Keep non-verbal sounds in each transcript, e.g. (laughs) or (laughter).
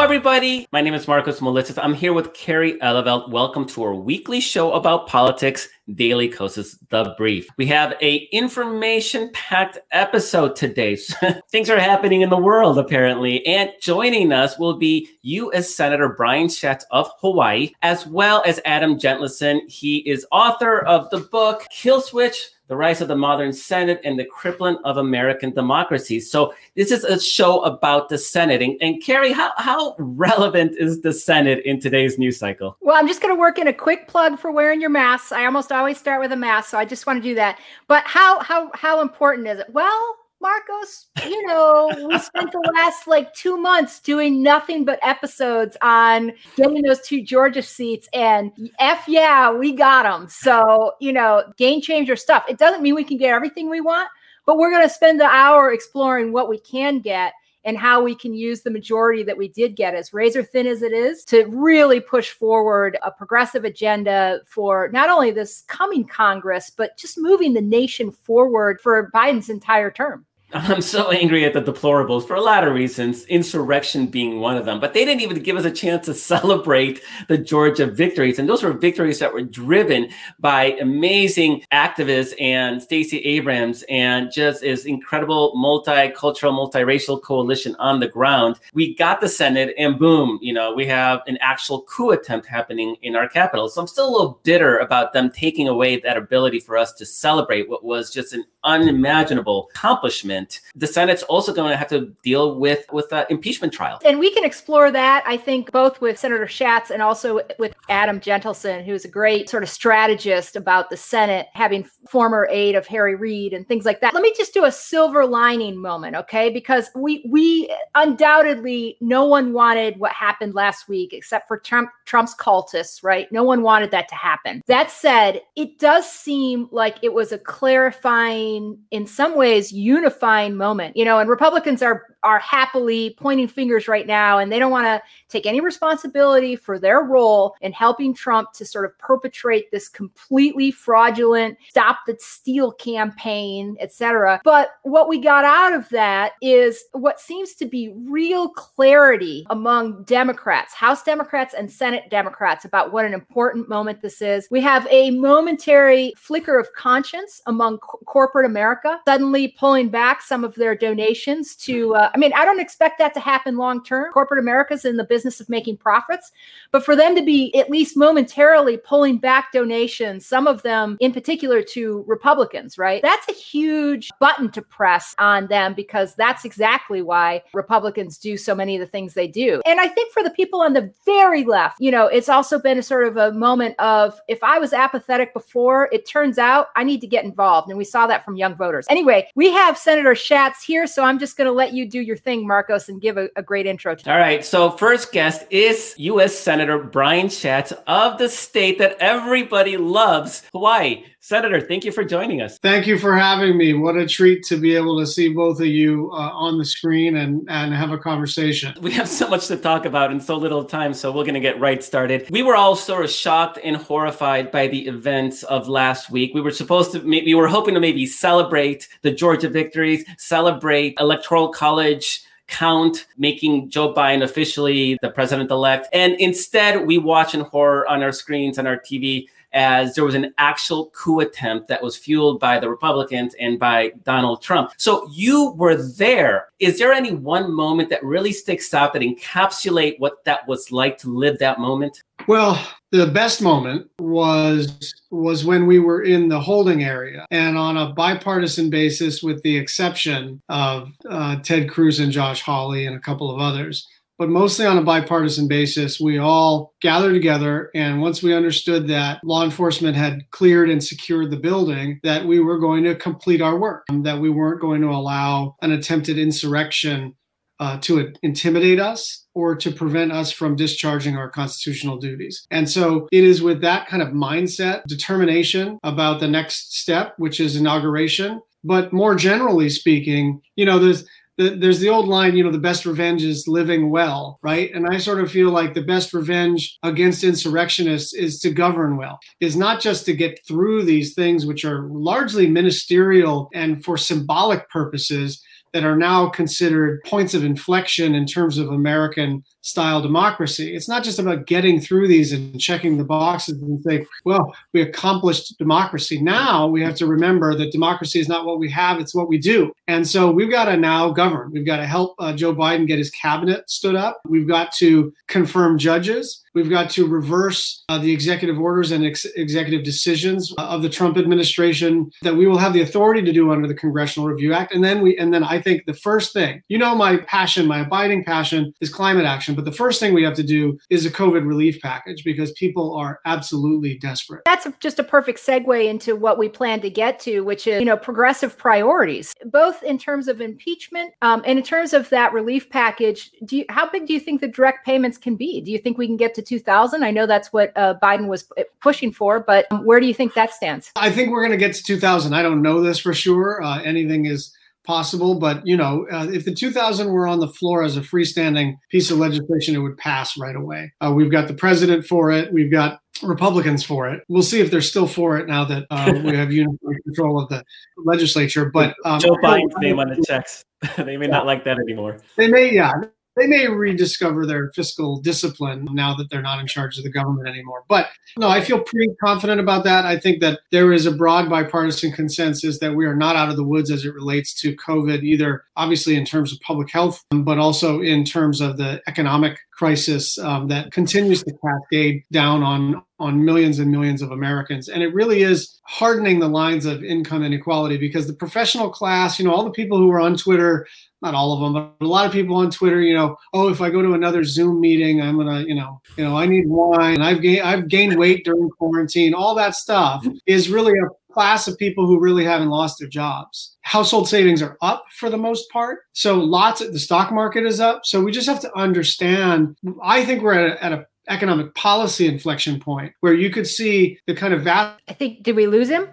Hello, everybody. My name is Markos Moulitsas. I'm here with Kerry Eleveld. Welcome to our weekly show about politics, Daily Kos's The Brief. We have a information-packed episode today. (laughs) Things are happening in the world, apparently. And joining us will be U.S. Senator Brian Schatz of Hawaii, as well as Adam Jentleson. He is author of the book Kill Switch the Rise of the Modern Senate and the Crippling of American Democracy. So this is a show about the Senate. And, and Kerry, how, how relevant is the Senate in today's news cycle? Well, I'm just going to work in a quick plug for wearing your masks. I almost always start with a mask, so I just want to do that. But how how how important is it? Well, Markos, you know, we spent the last like two months doing nothing but episodes on getting those two Georgia seats, and F yeah, we got them. So, you know, game changer stuff. It doesn't mean we can get everything we want, but we're going to spend the hour exploring what we can get and how we can use the majority that we did get, as razor thin as it is, to really push forward a progressive agenda for not only this coming Congress, but just moving the nation forward for Biden's entire term. I'm so angry at the deplorables for a lot of reasons, insurrection being one of them. But they didn't even give us a chance to (laughs) celebrate the Georgia victories. And those were victories that were driven by amazing activists and Stacey Abrams and just this incredible multicultural, multiracial coalition on the ground. We got the Senate and boom, you know, we have an actual coup attempt happening in our capital. So I'm still a little bitter about them taking away that ability for us to celebrate what was just an unimaginable accomplishment. The Senate's also going to have to deal with with uh, impeachment trial, and we can explore that. I think both with Senator Schatz and also with Adam Jentleson, who's a great sort of strategist about the Senate, having former aide of Harry Reid and things like that. Let me just do a silver lining moment, okay? Because we we undoubtedly no one wanted what happened last week except for Trump Trump's cultists, right? No one wanted that to happen. That said, it does seem like it was a clarifying in some ways unifying moment you know and republicans are are happily pointing fingers right now and they don't want to take any responsibility for their role in helping trump to sort of perpetrate this completely fraudulent stop the steal campaign etc but what we got out of that is what seems to be real clarity among democrats house democrats and senate democrats about what an important moment this is. We have a momentary flicker of conscience among corporate America suddenly pulling back some of their donations to, uh, I mean, I don't expect that to happen long term. Corporate America's in the business of making profits, but for them to be at least momentarily pulling back donations, some of them in particular to Republicans, right? That's a huge button to press on them because that's exactly why Republicans do so many of the things they do. And I think for the people on the very left, you know, it's also been a sort of a moment of if I was apathetic before, it turns out I need to get involved. And we saw that from young voters. Anyway, we have Senator Schatz here, so I'm just going to let you do your thing, Markos, and give a, a great intro. To All right. So, first guest is U.S. Senator Brian Schatz of the state that everybody loves, Hawaii. Senator, thank you for joining us. Thank you for having me. What a treat to be able to see both of you uh, on the screen and, and have a conversation. We have so much to talk about in so little time, so we're going to get right started. We were all sort of shocked and horrified by the events of last week. We were supposed to, maybe, we were hoping to maybe celebrate the Georgia victories, celebrate electoral college count, making Joe Biden officially the president elect. And instead, we watch in horror on our screens, on our TV, as there was an actual coup attempt that was fueled by the Republicans and by Donald Trump. So you were there. Is there any one moment that really sticks out that encapsulate what that was like to live that moment? Well, the best moment was was when we were in the holding area and on a bipartisan basis with the exception of uh, ted cruz and josh hawley and a couple of others but mostly on a bipartisan basis, we all gathered together. And once we understood that law enforcement had cleared and secured the building, that we were going to complete our work, that we weren't going to allow an attempted insurrection uh, to intimidate us or to prevent us from discharging our constitutional duties. And so it is with that kind of mindset, determination about the next step, which is inauguration. But more generally speaking, you know, there's the, there's the old line, you know, the best revenge is living well, right? And I sort of feel like the best revenge against insurrectionists is to govern well, is not just to get through these things, which are largely ministerial and for symbolic purposes that are now considered points of inflection in terms of American style democracy. It's not just about getting through these and checking the boxes and say, well, we accomplished democracy. Now we have to remember that democracy is not what we have, it's what we do. And so we've got to now govern. We've got to help uh, Joe Biden get his cabinet stood up. We've got to confirm judges. We've got to reverse uh, the executive orders and ex- executive decisions uh, of the Trump administration that we will have the authority to do under the Congressional Review Act. And then we, and then I think the first thing, you know, my passion, my abiding passion is climate action. But the first thing we have to do is a COVID relief package because people are absolutely desperate. That's just a perfect segue into what we plan to get to, which is, you know, progressive priorities, both in terms of impeachment um, and in terms of that relief package. Do you, how big do you think the direct payments can be? Do you think we can get to 2000? I know that's what uh, Biden was pushing for, but um, where do you think that stands? I think we're going to get to 2000. I don't know this for sure. Uh, anything is possible, but you know, uh, if the 2000 were on the floor as a freestanding piece of legislation, it would pass right away. Uh, we've got the president for it. We've got Republicans for it. We'll see if they're still for it now that uh, we have (laughs) unified control of the legislature. But um, Joe Biden's name on the checks. they may yeah. not like that anymore. They may, yeah they may rediscover their fiscal discipline now that they're not in charge of the government anymore. But no, I feel pretty confident about that. I think that there is a broad bipartisan consensus that we are not out of the woods as it relates to COVID, either obviously in terms of public health, but also in terms of the economic crisis um, that continues to cascade down on on millions and millions of Americans. And it really is hardening the lines of income inequality because the professional class, you know, all the people who are on Twitter not all of them, but a lot of people on Twitter, you know, oh, if I go to another Zoom meeting, I'm gonna, you know, you know, I need wine. I've gained, I've gained weight during quarantine. All that stuff is really a class of people who really haven't lost their jobs. Household savings are up for the most part. So lots of the stock market is up. So we just have to understand. I think we're at a, at a economic policy inflection point where you could see the kind of vast. I think did we lose him?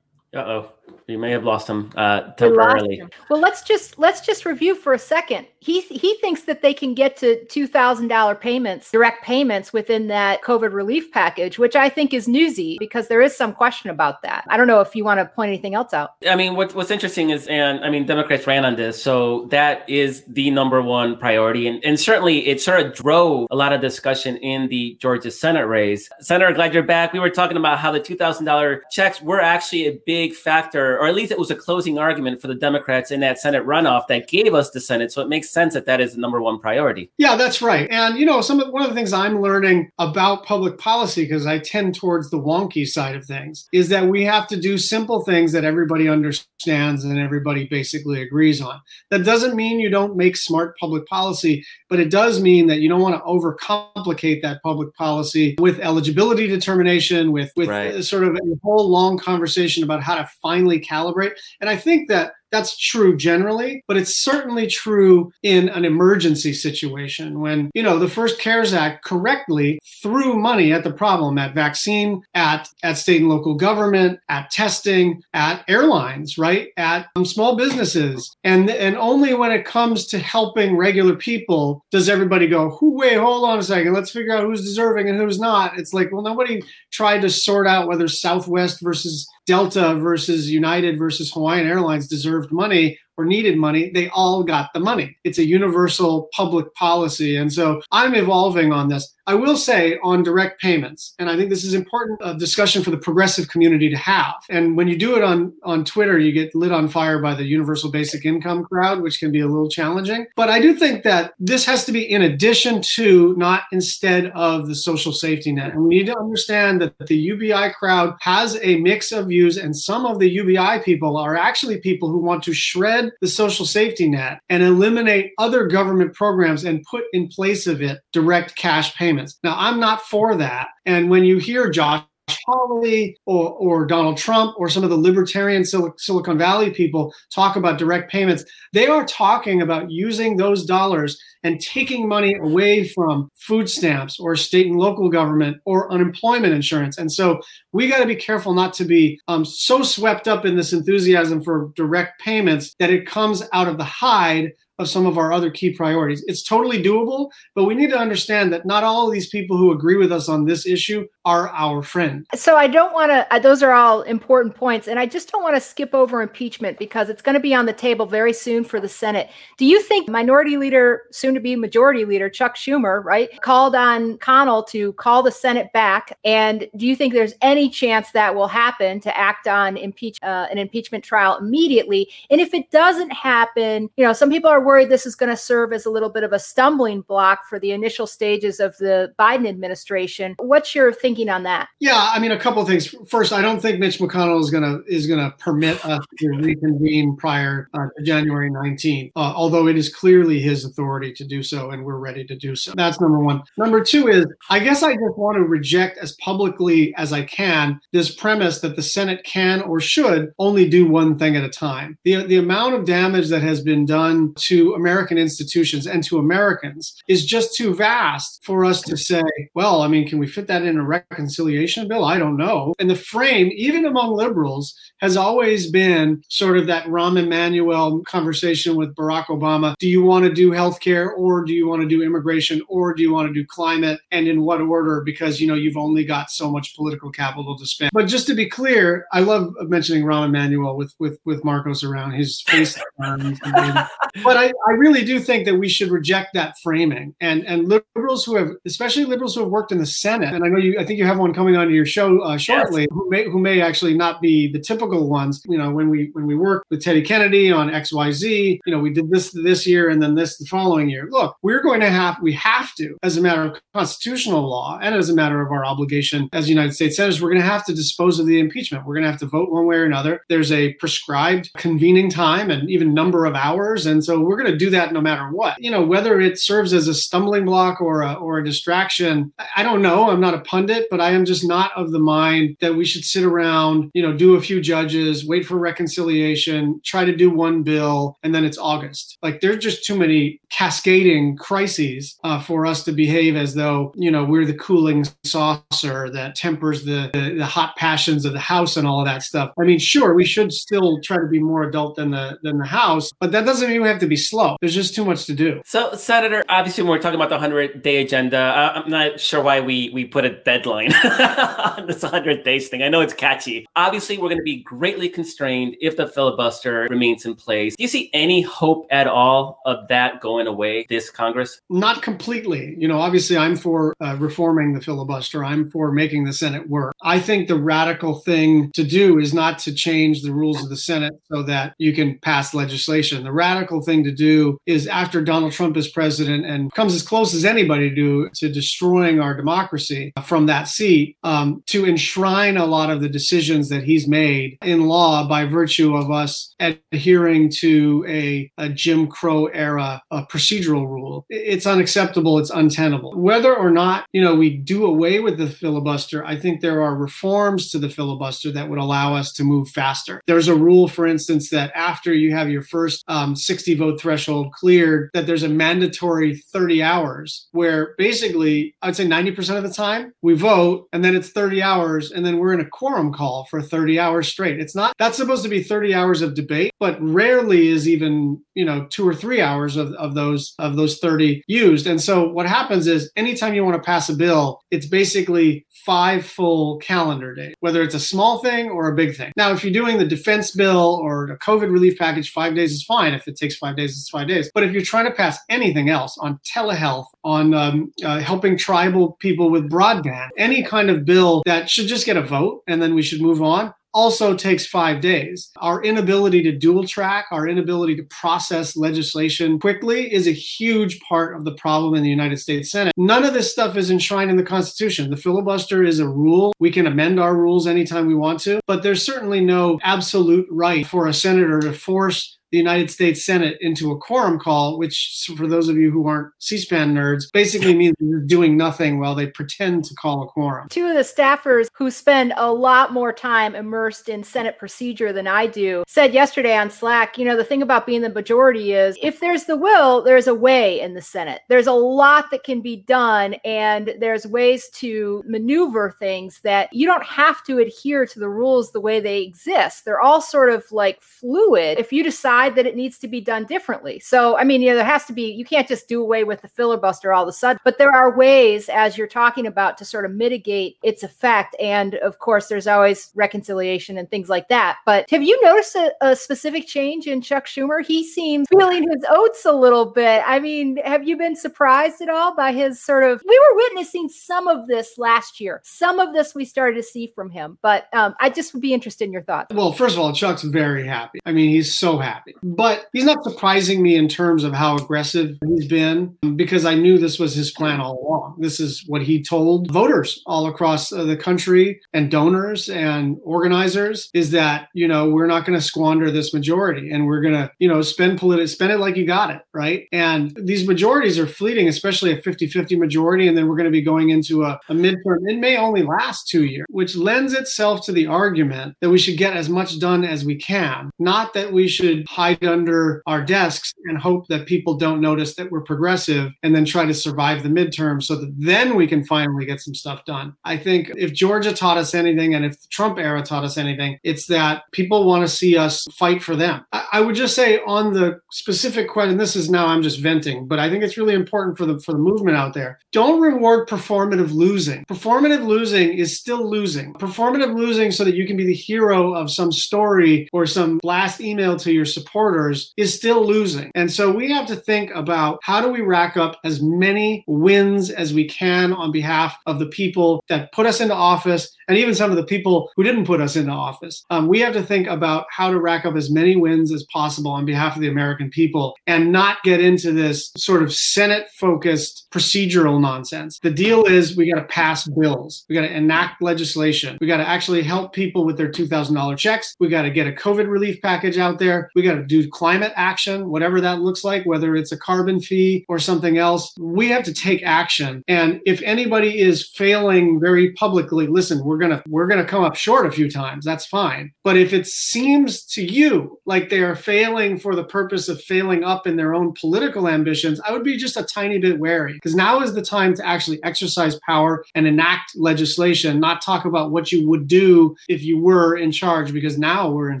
Uh oh. You may have lost him uh, temporarily. Him. Well, let's just let's just review for a second. He he thinks that they can get to two thousand dollar payments, direct payments within that COVID relief package, which I think is newsy because there is some question about that. I don't know if you want to point anything else out. I mean, what, what's interesting is, and I mean, Democrats ran on this, so that is the number one priority, and and certainly it sort of drove a lot of discussion in the Georgia Senate race. Senator, glad you're back. We were talking about how the two thousand dollar checks were actually a big factor or at least it was a closing argument for the Democrats in that Senate runoff that gave us the Senate. So it makes sense that that is the number one priority. Yeah, that's right. And you know, some of, one of the things I'm learning about public policy because I tend towards the wonky side of things is that we have to do simple things that everybody understands and everybody basically agrees on. That doesn't mean you don't make smart public policy, but it does mean that you don't want to overcomplicate that public policy with eligibility determination, with with right. sort of a whole long conversation about how to finally calibrate. And I think that that's true generally, but it's certainly true in an emergency situation when, you know, the first CARES Act correctly threw money at the problem at vaccine, at, at state and local government, at testing, at airlines, right? At um, small businesses. And, and only when it comes to helping regular people does everybody go, who wait, hold on a second, let's figure out who's deserving and who's not. It's like, well, nobody tried to sort out whether Southwest versus Delta versus United versus Hawaiian Airlines deserved money or needed money, they all got the money. It's a universal public policy. And so I'm evolving on this. I will say on direct payments, and I think this is important a discussion for the progressive community to have. And when you do it on, on Twitter, you get lit on fire by the universal basic income crowd, which can be a little challenging. But I do think that this has to be in addition to, not instead of the social safety net. And we need to understand that the UBI crowd has a mix of views, and some of the UBI people are actually people who want to shred the social safety net and eliminate other government programs and put in place of it direct cash payments. Now, I'm not for that. And when you hear Josh Hawley or, or Donald Trump or some of the libertarian Sil- Silicon Valley people talk about direct payments, they are talking about using those dollars and taking money away from food stamps or state and local government or unemployment insurance. And so we got to be careful not to be um, so swept up in this enthusiasm for direct payments that it comes out of the hide of some of our other key priorities. It's totally doable, but we need to understand that not all of these people who agree with us on this issue are our friend. So I don't want to, uh, those are all important points. And I just don't want to skip over impeachment because it's going to be on the table very soon for the Senate. Do you think Minority Leader, soon to be Majority Leader Chuck Schumer, right, called on Connell to call the Senate back? And do you think there's any chance that will happen to act on impeach uh, an impeachment trial immediately? And if it doesn't happen, you know, some people are worried this is going to serve as a little bit of a stumbling block for the initial stages of the Biden administration. What's your thinking on that? Yeah, I mean, a couple of things. First, I don't think Mitch McConnell is gonna is gonna permit us to reconvene prior uh, to January 19th, uh, although it is clearly his authority to do so, and we're ready to do so. That's number one. Number two is, I guess I just want to reject as publicly as I can this premise that the Senate can or should only do one thing at a time. The the amount of damage that has been done to American institutions and to Americans is just too vast for us to say, well, I mean, can we fit that in a reconciliation bill? I don't know. And the frame, even among liberals, has always been sort of that Rahm Emanuel conversation with Barack Obama. Do you want to do healthcare or do you want to do immigration or do you want to do climate and in what order? Because, you know, you've only got so much political capital to spend. But just to be clear, I love mentioning Rahm Emanuel with, with, with Markos around his face. (laughs) but I, I really do think that we should reject that framing and, and liberals who have, especially liberals who have worked in the Senate, and I know you, I think you have one coming on your show uh, shortly, yes. who may, who may actually not be the typical ones. You know, when we when we worked with Teddy Kennedy on XYZ, you know, we did this this year and then this the following year. Look, we're going to have we have to, as a matter of constitutional law and as a matter of our obligation as United States senators, we're going to have to dispose of the impeachment. We're going to have to vote one way or another. There's a prescribed convening time and even number of hours, and so we're going to do that no matter what. You know, whether it serves as a stumbling block or a or a distraction, I don't know. I'm not a pundit, but I am just not of the mind that we should sit around, you know, do a few judges, wait for reconciliation, try to do one bill, and then it's August. Like there's just too many cascading crises uh, for us to behave as though you know we're the cooling saucer that tempers the, the, the hot passions of the House and all of that stuff. I mean, sure, we should still try to be more adult than the than the House, but that doesn't mean we have to be slow. There's just too much to do. So, Senator, obviously, when we're talking about the 100 day agenda, uh, I'm not sure why we we put a deadline on (laughs) this 100 days thing. I know it's catchy. Obviously, we're going to be greatly constrained if the filibuster remains in place. Do you see any hope at all of that going away this Congress? Not completely. You know, obviously, I'm for uh, reforming the filibuster, I'm for making the Senate work. I think the radical thing to do is not to change the rules of the Senate so that you can pass legislation. The radical thing to do is after Donald Trump is president and comes as close as anybody to, to destroying our democracy from that seat, um, to enshrine a lot of the decisions that he's made in law by virtue of us adhering to a, a Jim Crow era procedural rule. It's unacceptable. It's untenable. Whether or not, you know, we do away with the filibuster, I think there are reforms to the filibuster that would allow us to move faster. There's a rule, for instance, that after you have your first um, 60 vote threshold cleared, that there's a mandatory 30 hours where basically, I'd say 90% of the time we vote and then it's 30 hours and then we're in a quorum call for 30 hours straight. It's not that's supposed to be 30 hours of debate, but rarely is even, you know, two or three hours of, of those of those 30 used. And so what happens is anytime you want to pass a bill, it's basically five full calendar days, whether it's a small thing or a big thing. Now, if you're doing the defense bill or a COVID relief package, five days is fine. If it takes five days, it's five days. But if you're trying to pass anything else on telehealth, on um, uh, helping tribal people with broadband, any kind of bill that should just get a vote and then we should move on, also takes five days. Our inability to dual track, our inability to process legislation quickly is a huge part of the problem in the United States Senate. None of this stuff is enshrined in the Constitution. The filibuster is a rule. We can amend our rules anytime we want to, but there's certainly no absolute right for a senator to force the United States Senate into a quorum call, which, for those of you who aren't C SPAN nerds, basically means they're doing nothing while they pretend to call a quorum. Two of the staffers who spend a lot more time immersed in Senate procedure than I do said yesterday on Slack, you know, the thing about being the majority is if there's the will, there's a way in the Senate. There's a lot that can be done, and there's ways to maneuver things that you don't have to adhere to the rules the way they exist. They're all sort of like fluid. If you decide decide that it needs to be done differently. So, I mean, you know, there has to be, you can't just do away with the filibuster all of a sudden, but there are ways, as you're talking about, to sort of mitigate its effect. And of course, there's always reconciliation and things like that. But have you noticed a, a specific change in Chuck Schumer? He seems feeling his oats a little bit. I mean, have you been surprised at all by his sort of, we were witnessing some of this last year. Some of this we started to see from him, but um, I just would be interested in your thoughts. Well, first of all, Chuck's very happy. I mean, he's so happy, but he's not surprising me in terms of how aggressive he's been because I knew this was his plan all along. This is what he told voters all across uh, the country and donors and organizers is that, you know, we're not going to squander this majority and we're going to, you know, spend politi- spend it like you got it, right? And these majorities are fleeting, especially a 50-50 majority and then we're going to be going into a, a midterm. It may only last 2 years, which lends itself to the argument that we should get as much done as we can, not that we should hide under our desks and hope that people don't notice that we're progressive and then try to survive the midterm so that then we can finally get some stuff done. I think if Georgia taught us anything and if the Trump era taught us anything, it's that people want to see us fight for them. I, I would just say on the specific question, this is now I'm just venting, but I think it's really important for the for the movement out there. Don't reward performative losing. Performative losing is still losing. Performative losing so that you can be the hero of some story or some blast email to your supporters is still losing. And so we have to think about how do we rack up as many wins as we can on behalf of the people that put us into office and even some of the people who didn't put us into office. Um, we have to think about how to rack up as many wins as possible on behalf of the American people and not get into this sort of Senate focused procedural nonsense. The deal is we got to pass bills, we got to enact legislation, we got to actually help people with their $2,000 checks, we got to get a COVID relief package out there, we got to do climate action, whatever that looks like, whether it's a carbon fee or something else. We have to take action. And if anybody is failing very publicly, listen, we're gonna we're gonna come up short a few times. That's fine. But if it seems to you like they are failing for the purpose of failing up in their own political ambitions, I would be just a tiny bit wary because now is the time to actually exercise power and enact legislation, not talk about what you would do if you were in charge, because now we're in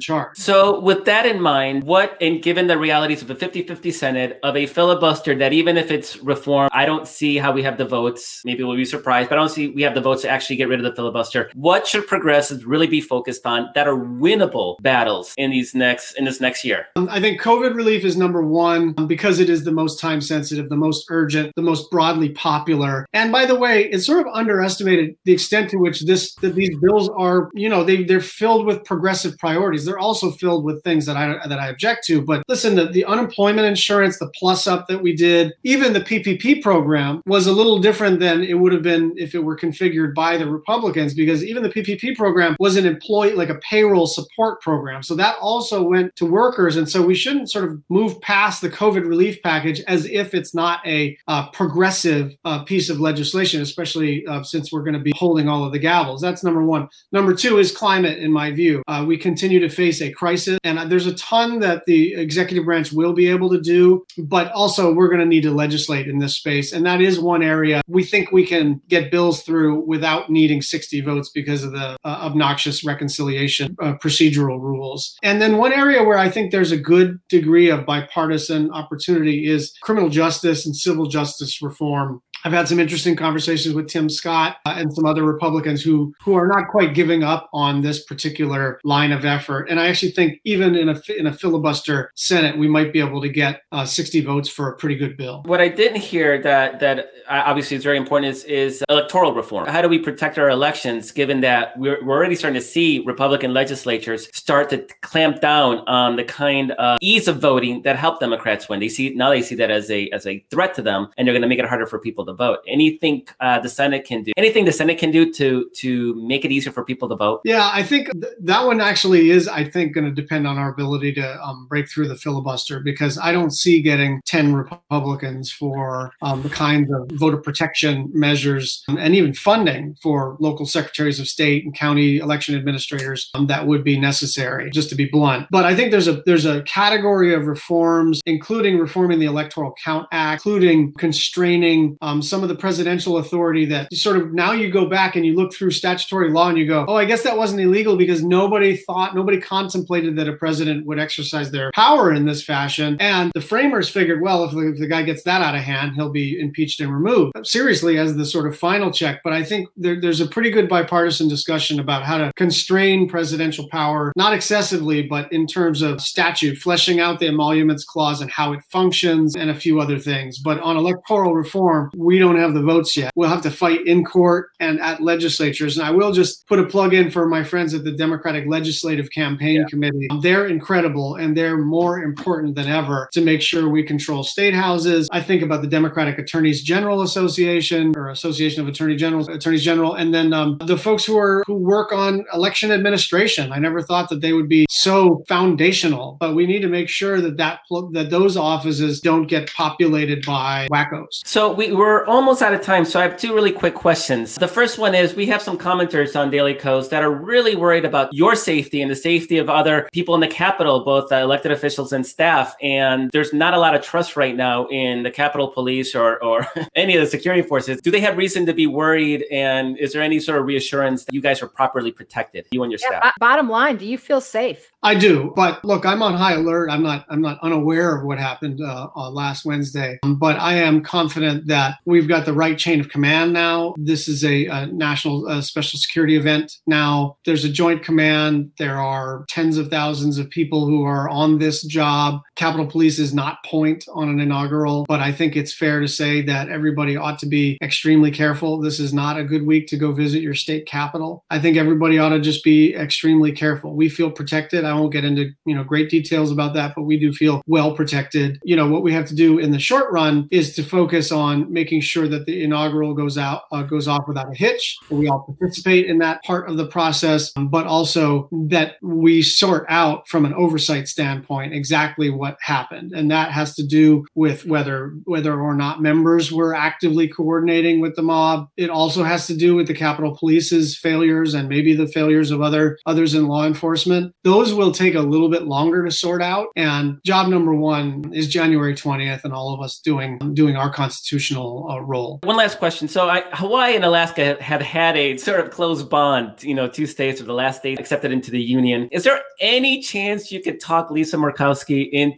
charge. So, with that in mind, what, and given the realities of a 50 50 Senate, of a filibuster that even if it's reform, I don't see how we have the votes. Maybe we'll be surprised, but I don't see we have the votes to actually get rid of the filibuster. What should progressives really be focused on that are winnable battles in these next in this next year? Um, I think COVID relief is number one um, because it is the most time sensitive, the most urgent, the most broadly popular. And by the way, it's sort of underestimated the extent to which this that these bills are, you know, they they're filled with progressive priorities. They're also filled with things that I that I object to. But listen, the, the unemployment insurance, the plus up that we did, even the PPP program was a little different than it would have been if it were configured by the Republicans because even the PPP program was an employee like a payroll support program. So that also went to workers and so we shouldn't sort of move past the COVID relief package as if it's not a uh, progressive uh, piece of legislation, especially uh, since we're going to be holding all of the gavels. That's number one. Number two is climate, in my view. Uh, we continue to face a crisis, and there's a ton that the executive branch will be able to do, but also we're going to need to legislate in this space. And that is one area we think we can get bills through without needing 60 votes because of the uh, obnoxious reconciliation uh, procedural rules. And then one area where I think there's a good degree of bipartisan opportunity is criminal justice and civil justice reform. I've had some interesting conversations with Tim Scott uh, and some other Republicans who who are not quite giving up on this particular line of effort. And I actually think even in a in a filibuster Senate, we might be able to get uh, 60 votes for a pretty good bill. What I didn't hear that that uh, obviously is very important is is electoral reform. How do we protect our elections, given that we're, we're already starting to see Republican legislatures start to clamp down on the kind of ease of voting that help Democrats win? They see now they see that as a as a threat to them, and they're going to make it harder for people to vote. Anything uh, the Senate can do, anything the Senate can do to to make it easier for people to vote. Yeah, I think th- that one actually is, I think, going to depend on our ability to um, break through the filibuster because I don't see getting ten Republicans for um, the kinds of voter protection measures um, and even funding for local secretaries of state and county election administrators um, that would be necessary. Just to be blunt, but I think there's a there's a category of reforms, including reforming the Electoral Count Act, including constraining um, some of the presidential authority that sort of now you go back and you look through statutory law and you go, oh, I guess that wasn't illegal because nobody thought, nobody contemplated that a president would exercise their power in this fashion. And the framers figured, well, if the, if the guy gets that out of hand, he'll be impeached and removed. Uh, seriously, as the sort of final check. But I think there, there's a pretty good bipartisan discussion about how to constrain presidential power, not excessively, but in terms of statute, fleshing out the emoluments clause and how it functions and a few other things. But on electoral reform, we don't have the votes yet. We'll have to fight in court and at legislatures. And I will just put a plug in for my friends at the Democratic Legislative Campaign yeah. Committee. They're incredible and they're more important than ever to make sure we control state houses. I think about the Democratic Attorneys General Association or Association of Attorney Generals, Attorneys General, and then um, the folks who are who work on election administration. I never thought that they would be so foundational, but we need to make sure that that that those offices don't get populated by wackos. So we, we're almost out of time. So I have two really quick questions. The first one is we have some commenters on Daily Kos that are really worried about your safety and the safety of other people in the Capitol, both uh, elected officials and staff. And there's not a lot of trust right now in the Capitol Police or, or (laughs) any of the security forces. Do they have reason to be worried? And is there any sort of reassurance that you guys are properly protected, you and your yeah, staff? B- bottom line, do you feel safe? I do, but look, I'm on high alert. I'm not. I'm not unaware of what happened uh, uh, last Wednesday, but I am confident that we've got the right chain of command now. This is a, a national uh, special security event now. There's a joint command. There are tens of thousands of people who are on this job. Capitol Police is not point on an inaugural, but I think it's fair to say that everybody ought to be extremely careful. This is not a good week to go visit your state capital. I think everybody ought to just be extremely careful. We feel protected. I won't get into you know great details about that, but we do feel well protected. You know what we have to do in the short run is to focus on making sure that the inaugural goes out uh, goes off without a hitch. We all participate in that part of the process, but also that we sort out from an oversight standpoint exactly what happened, and that has to do with whether whether or not members were actively coordinating with the mob. It also has to do with the Capitol Police's failures and maybe the failures of other others in law enforcement. Those will take a little bit longer to sort out. And job number one is January 20th, and all of us doing doing our constitutional uh, role. One last question. So I, Hawaii and Alaska have had a sort of close bond. You know, two states are the last state accepted into the union. Is there any chance you could talk Lisa Murkowski into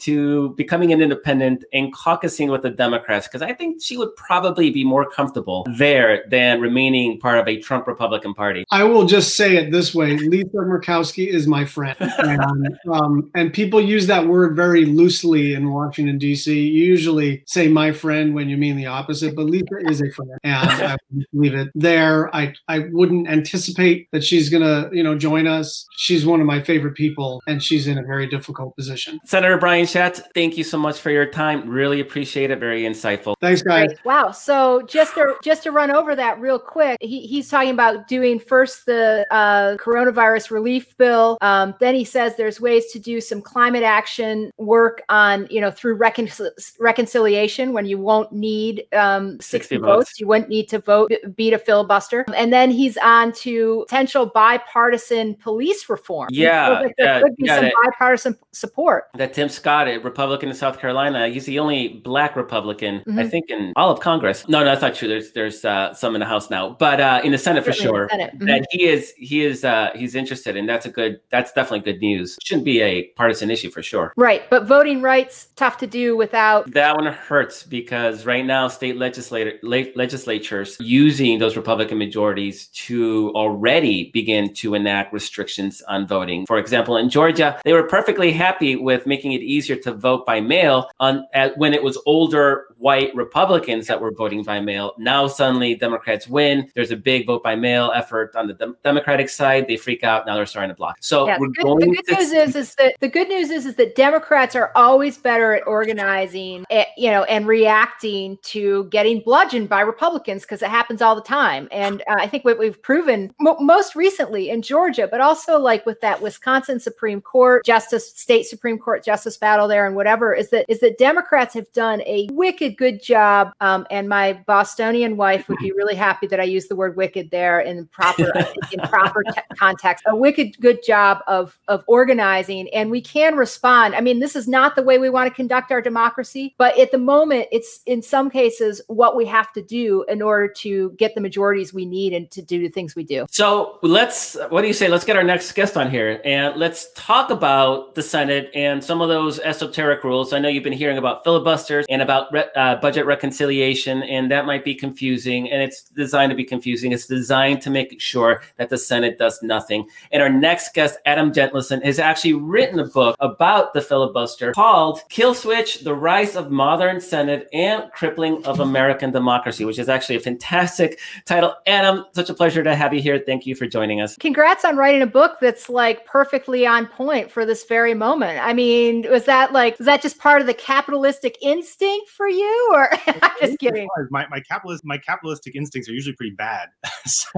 becoming an independent and caucusing with the Democrats? Because I think she would probably be more comfortable there than remaining part of a Trump Republican Party. I will just say it this way: Lisa Murkowski is my friend. and, um, and people use that word very loosely in Washington D.C. You usually say "my friend" when you mean the opposite, but Lisa is a friend, and I leave it there. I I wouldn't anticipate that she's gonna you know join us. She's one of my favorite people, and she's in a very difficult position. Senator Brian Schatz, thank you so much for your time. Really appreciate it. Very insightful. Thanks, guys. Wow. So just to just to run over that real quick, he, he's talking about doing first the uh, coronavirus relief bill. Um, then he says there's ways to do some climate action work on, you know, through reconcil- reconciliation when you won't need um, 60, 60 votes. votes. You wouldn't need to vote, beat a filibuster. And then he's on to potential bipartisan police reform. Yeah. Like there yeah, could be some bipartisan support. That Tim Scott, a Republican in South Carolina, he's the only black Republican, mm-hmm. I think, in all of Congress. No, no, that's not true. There's there's uh, some in the House now, but uh, in the Senate for sure. Senate. Mm-hmm. That he is he is uh, he's interested, and that's a good that's definitely good news shouldn't be a partisan issue for sure. Right. But voting rights, tough to do without. That one hurts because right now, state legislator, legislatures using those Republican majorities to already begin to enact restrictions on voting. For example, in Georgia, they were perfectly happy with making it easier to vote by mail on at, when it was older white Republicans that were voting by mail. Now suddenly Democrats win. There's a big vote by mail effort on the de- Democratic side. They freak out. Now they're starting to block. So yeah, we're good, going. The good to news is, is that the good news is, is that Democrats are always better at organizing, eh, you know, and reacting to getting bludgeoned by Republicans because it happens all the time. And uh, I think what we've proven most recently in Georgia, but also like with that Wisconsin Supreme Court Justice, State Supreme Court Justice battle there, and whatever, is that is that Democrats have done a wicked good job. Um, and my Bostonian wife would be really happy that I use the word wicked there in proper in proper te- context. A wicked good job of of organizing, and we can respond. I mean, this is not the way we want to conduct our democracy, but at the moment, it's in some cases what we have to do in order to get the majorities we need and to do the things we do. So let's, what do you say? Let's get our next guest on here and let's talk about the Senate and some of those esoteric rules. I know you've been hearing about filibusters and about re- uh, budget reconciliation, and that might be confusing. And it's designed to be confusing. It's designed to make sure that the Senate does nothing. And our next guest, Adam Jentleson, has actually written a book about the filibuster called Kill Switch The Rise of Modern Senate and Crippling of American Democracy, which is actually a fantastic title. Adam, such a pleasure to have you here. Thank you for joining us. Congrats on writing a book that's like perfectly on point for this very moment. I mean, it was that like, is that just part of the capitalistic instinct for you? Or (laughs) I'm just kidding. My, my capitalist my capitalistic instincts are usually pretty bad. (laughs) so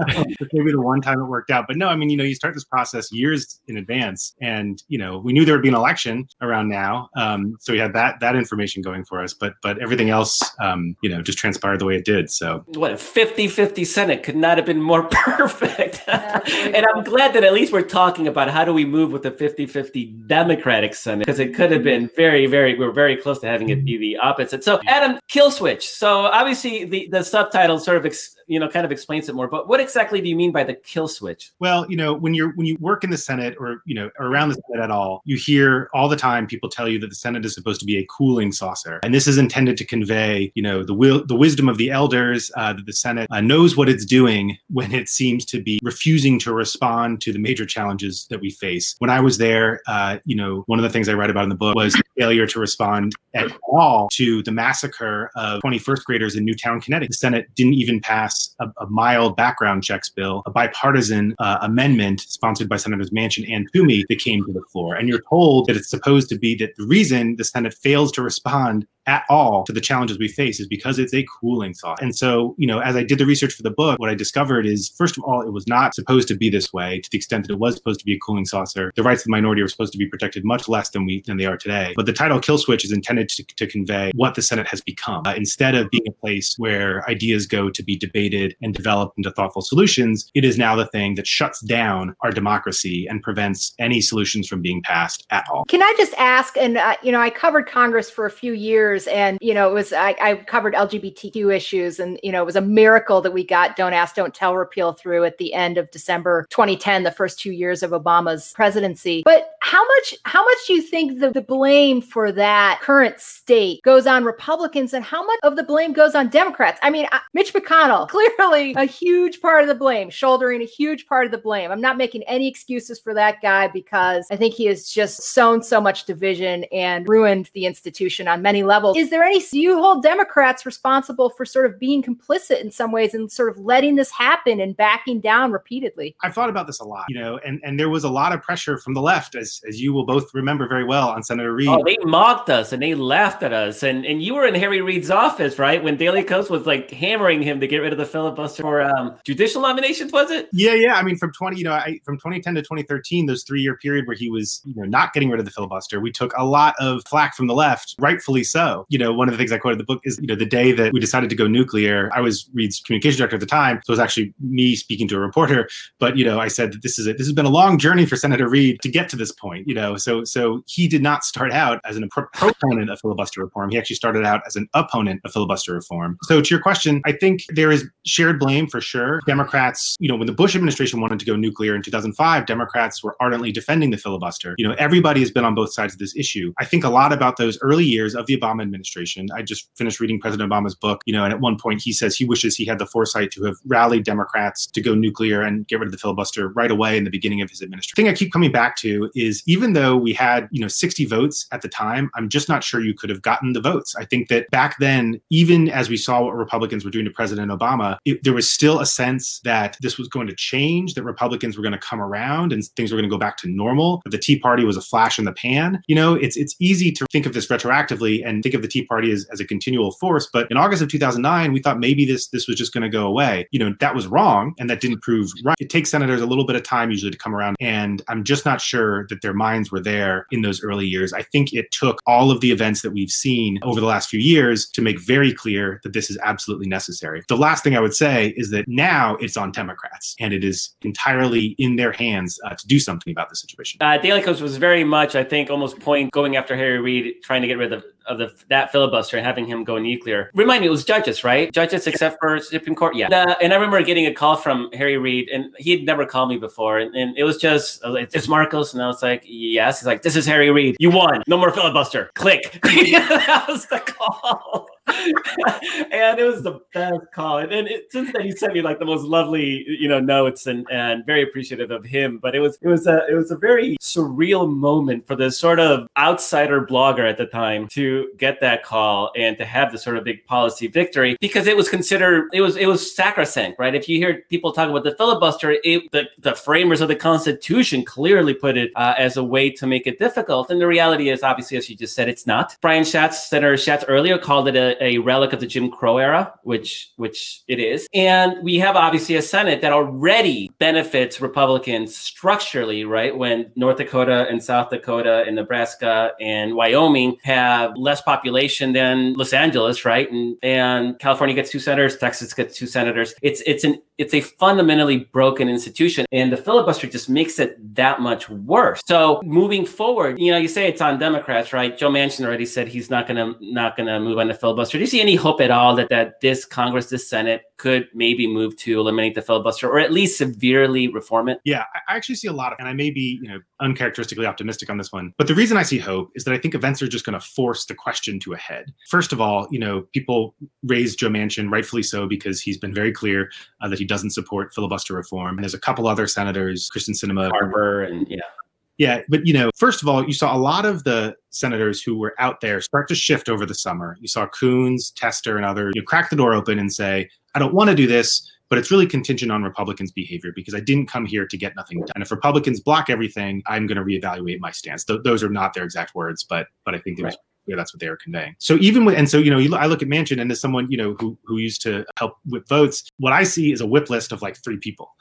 maybe the one time it worked out. But no, I mean, you know, you start this process years in advance. And, you know, we knew there would be an election around now. Um, so we had that that information going for us. But but everything else um, you know, just transpired the way it did. So what a 50-50 Senate could not have been more (laughs) perfect. and I'm glad that at least we're talking about how do we move with the 50-50 Democratic Senate because it could have been very, very, we're very close to having it be the opposite. So Adam, kill switch. So obviously the, the subtitle sort of ex- you know kind of explains it more. But what exactly do you mean by the kill switch? Well you know when you're when you work in the senate or you know around the senate at all you hear all the time people tell you that the senate is supposed to be a cooling saucer. And this is intended to convey you know the will the wisdom of the elders uh, that the senate uh, knows what it's doing when it seems to be refusing to respond to the major challenges that we face. When i was there uh, you know one of the things i write about in the book was failure to respond at all to the massacre of 21st graders in newtown connecticut. The senate didn't even pass a, a mild background checks bill, a bipartisan uh, amendment sponsored by Senators Manchin and Toomey that came to the floor. And you're told that it's supposed to be that the reason the Senate fails to respond at all to the challenges we face is because it's a cooling sauce. And so, you know, as I did the research for the book, what I discovered is, first of all, it was not supposed to be this way to the extent that it was supposed to be a cooling saucer. The rights of the minority are supposed to be protected much less than we than they are today. But the title "Kill Switch" is intended to, to convey what the Senate has become. Uh, instead of being a place where ideas go to be debated and developed into thoughtful solutions, it is now the thing that shuts down our democracy and prevents any solutions from being passed at all. Can I just ask? And uh, you know, I covered Congress for a few years and you know it was I, I, covered lgbtq issues and you know it was a miracle that we got don't ask don't tell repeal through at the end of december 2010 the first two years of obama's presidency but how much how much do you think the, the blame for that current state goes on republicans and how much of the blame goes on democrats i mean mitch mcconnell clearly a huge part of the blame shouldering a huge part of the blame i'm not making any excuses for that guy because i think he has just sown so much division and ruined the institution on many levels is there any, do you hold Democrats responsible for sort of being complicit in some ways and sort of letting this happen and backing down repeatedly? I've thought about this a lot, you know, and, and there was a lot of pressure from the left, as, as you will both remember very well on Senator Reid. Oh, they mocked us and they laughed at us. And, and you were in Harry Reid's office, right? When Daily Kos was like hammering him to get rid of the filibuster for um, judicial nominations, was it? Yeah, yeah. I mean, from 20, you know, I, from 2010 to 2013, those three year period where he was, you know, not getting rid of the filibuster, we took a lot of flack from the left, rightfully so you know, one of the things I quoted in the book is, you know, the day that we decided to go nuclear, I was Reid's communication director at the time. So it was actually me speaking to a reporter. But, you know, I said that this is a, this has been a long journey for Senator Reid to get to this point, you know. So so he did not start out as an proponent of filibuster reform. He actually started out as an opponent of filibuster reform. So to your question, I think there is shared blame for sure. Democrats, you know, when the Bush administration wanted to go nuclear in 2005, Democrats were ardently defending the filibuster. You know, everybody has been on both sides of this issue. I think a lot about those early years of the Obama administration. I just finished reading President Obama's book, you know, and at one point he says he wishes he had the foresight to have rallied Democrats to go nuclear and get rid of the filibuster right away in the beginning of his administration. The thing I keep coming back to is even though we had, you know, 60 votes at the time, I'm just not sure you could have gotten the votes. I think that back then, even as we saw what Republicans were doing to President Obama, it, there was still a sense that this was going to change, that Republicans were going to come around and things were going to go back to normal, that the Tea Party was a flash in the pan. You know, it's it's easy to think of this retroactively and think of the Tea Party as, as a continual force. But in August of 2009, we thought maybe this this was just going to go away. You know, that was wrong, and that didn't prove right. It takes senators a little bit of time usually to come around, and I'm just not sure that their minds were there in those early years. I think it took all of the events that we've seen over the last few years to make very clear that this is absolutely necessary. The last thing I would say is that now it's on Democrats, and it is entirely in their hands uh, to do something about the situation. Uh, Daily Kos was very much, I think, almost point going after Harry Reid, trying to get rid of of the that filibuster and having him go nuclear. Remind me, it was judges, right? Judges except for Supreme Court. Yeah. And I remember getting a call from Harry Reid, and he had never called me before, and, and it was just like, "It's Markos, and I was like, "Yes." He's like, "This is Harry Reid. You won. No more filibuster. Click." (laughs) that was the call. (laughs) and it was the best call. And then it, since then, he sent me like the most lovely, you know, notes and and very appreciative of him. But it was it was a it was a very surreal moment for this sort of outsider blogger at the time to get that call and to have the sort of big policy victory because it was considered it was it was sacrosanct, right? If you hear people talk about the filibuster, it, the the framers of the Constitution clearly put it uh, as a way to make it difficult. And the reality is, obviously, as you just said, it's not. Brian Schatz, Senator Schatz, earlier called it a, a relic of the Jim Crow era, which which it is. And we have obviously a Senate that already benefits Republicans structurally, right? When North Dakota and South Dakota and Nebraska and Wyoming have less population than Los Angeles, right? And and California gets two senators, Texas gets two senators. It's it's an it's a fundamentally broken institution, and the filibuster just makes it that much worse. So moving forward, you know, you say it's on Democrats, right? Joe Manchin already said he's not gonna not gonna move on the filibuster. Do you see any hope at all that that this Congress, this Senate could maybe move to eliminate the filibuster or at least severely reform it? Yeah, I actually see a lot of, and I may be, you know, uncharacteristically optimistic on this one, but the reason I see hope is that I think events are just going to force the question to a head. First of all, you know, people raise Joe Manchin, rightfully so, because he's been very clear uh, that he doesn't support filibuster reform. And there's a couple other senators, Kyrsten Sinema, Harper, and yeah. Yeah, but you know, first of all, you saw a lot of the senators who were out there start to shift over the summer. You saw Coons, Tester, and others you know, crack the door open and say, "I don't want to do this." But it's really contingent on Republicans' behavior because I didn't come here to get nothing done. And if Republicans block everything, I'm going to reevaluate my stance. Th- those are not their exact words, but but I think was Right. Yeah, that's what they were conveying. So even with, and so you know, you, I look at Manchin, and as someone you know who who used to help whip votes, what I see is a whip list of like three people.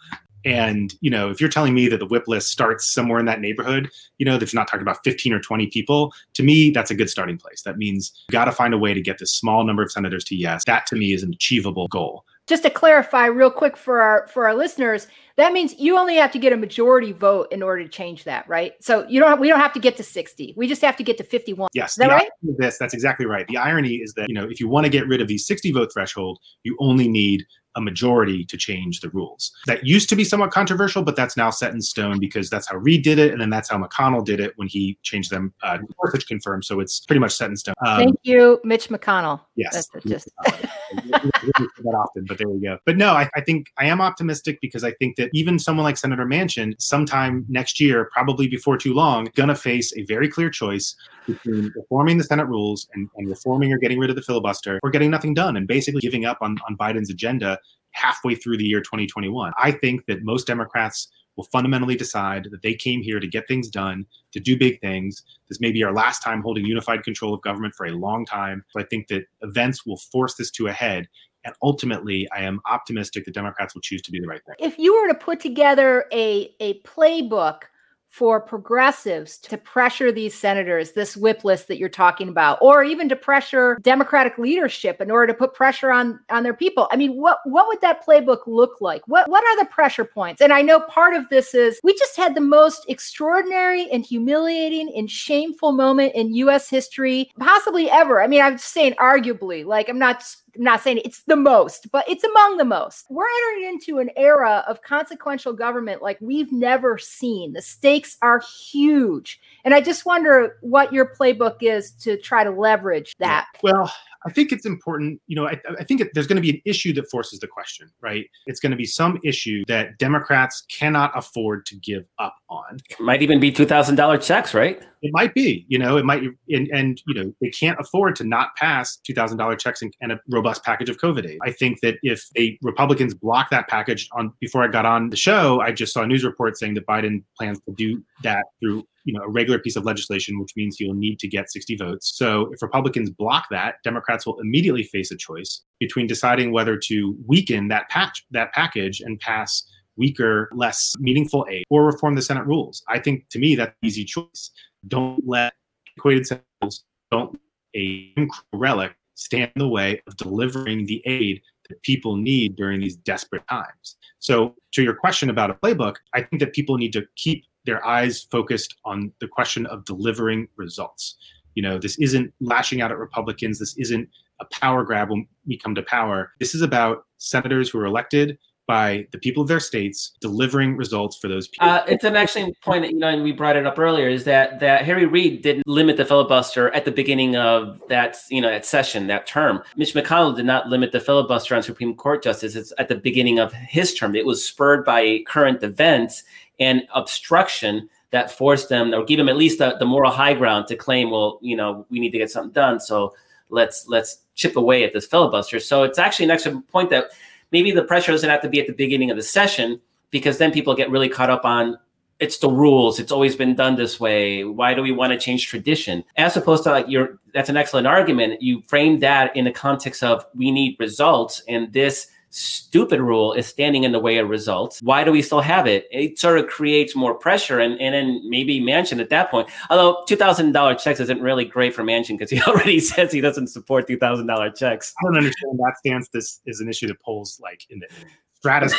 And you know, if you're telling me that the whip list starts somewhere in that neighborhood, you know, that you're not talking about 15 or 20 people, to me, that's a good starting place. That means you got to find a way to get this small number of senators to yes. That to me is an achievable goal. Just to clarify real quick for our for our listeners, that means you only have to get a majority vote in order to change that, right? So you don't have, we don't have to get to 60. We just have to get to 51. Yes, Is that right? This that's exactly right. The irony is that you know if you want to get rid of the 60 vote threshold, you only need a majority to change the rules. That used to be somewhat controversial, but that's now set in stone because that's how Reid did it, and then that's how McConnell did it when he changed them. Uh, confirmed, so it's pretty much set in stone. Um, Thank you, Mitch McConnell. Yes. That's just we don't say that often, but there we go. But no, I, I think I am optimistic because I think that even someone like Senator Manchin, sometime next year, probably before too long, gonna face a very clear choice between reforming the Senate rules and, and reforming or getting rid of the filibuster or getting nothing done and basically giving up on, on Biden's agenda halfway through the year 2021. I think that most Democrats will fundamentally decide that they came here to get things done, to do big things. This may be our last time holding unified control of government for a long time. So I think that events will force this to a head. And ultimately, I am optimistic that Democrats will choose to do the right thing. if you were to put together a a playbook for progressives to pressure these senators, this whip list that you're talking about, or even to pressure Democratic leadership in order to put pressure on on their people. I mean, what what would that playbook look like? What what are the pressure points? And I know part of this is we just had the most extraordinary and humiliating and shameful moment in US history possibly ever. I mean, I'm saying arguably, like I'm not I'm not saying it's the most, but it's among the most. We're entering into an era of consequential government like we've never seen. The stakes are huge. And I just wonder what your playbook is to try to leverage that. Well, I think it's important. You know, I, I think it, there's going to be an issue that forces the question, right? It's going to be some issue that Democrats cannot afford to give up on. It Might even be two thousand dollar checks, right? It might be, you know, it might, and, and you know, they can't afford to not pass two thousand dollar checks and, and a robust package of COVID aid. I think that if they Republicans block that package on before I got on the show, I just saw a news report saying that Biden plans to do that through you know a regular piece of legislation, which means you'll need to get 60 votes. So if Republicans block that, Democrats will immediately face a choice between deciding whether to weaken that patch that package and pass weaker, less meaningful aid, or reform the Senate rules. I think to me that's an easy choice. Don't let equated Senate rules, don't a relic stand in the way of delivering the aid that people need during these desperate times. So, to your question about a playbook, I think that people need to keep their eyes focused on the question of delivering results. You know, this isn't lashing out at Republicans. This isn't a power grab when we come to power. This is about senators who are elected by the people of their states delivering results for those people. Uh, it's an excellent point that you know, and we brought it up earlier, is that that Harry Reid didn't limit the filibuster at the beginning of that you know that session, that term. Mitch McConnell did not limit the filibuster on Supreme Court justices at the beginning of his term. It was spurred by current events and obstruction that forced them or give them at least the, the moral high ground to claim, well, you know, we need to get something done. So let's let's chip away at this filibuster. So it's actually an excellent point that maybe the pressure doesn't have to be at the beginning of the session because then people get really caught up on it's the rules. It's always been done this way. Why do we want to change tradition? As opposed to like you're that's an excellent argument. You frame that in the context of we need results and this stupid rule is standing in the way of results. Why do we still have it? It sort of creates more pressure. And, and then maybe Manchin at that point, although $2,000 checks isn't really great for Manchin because he (laughs) already says he doesn't support $2,000 checks. I don't understand that stance. This is an issue that polls like in the stratus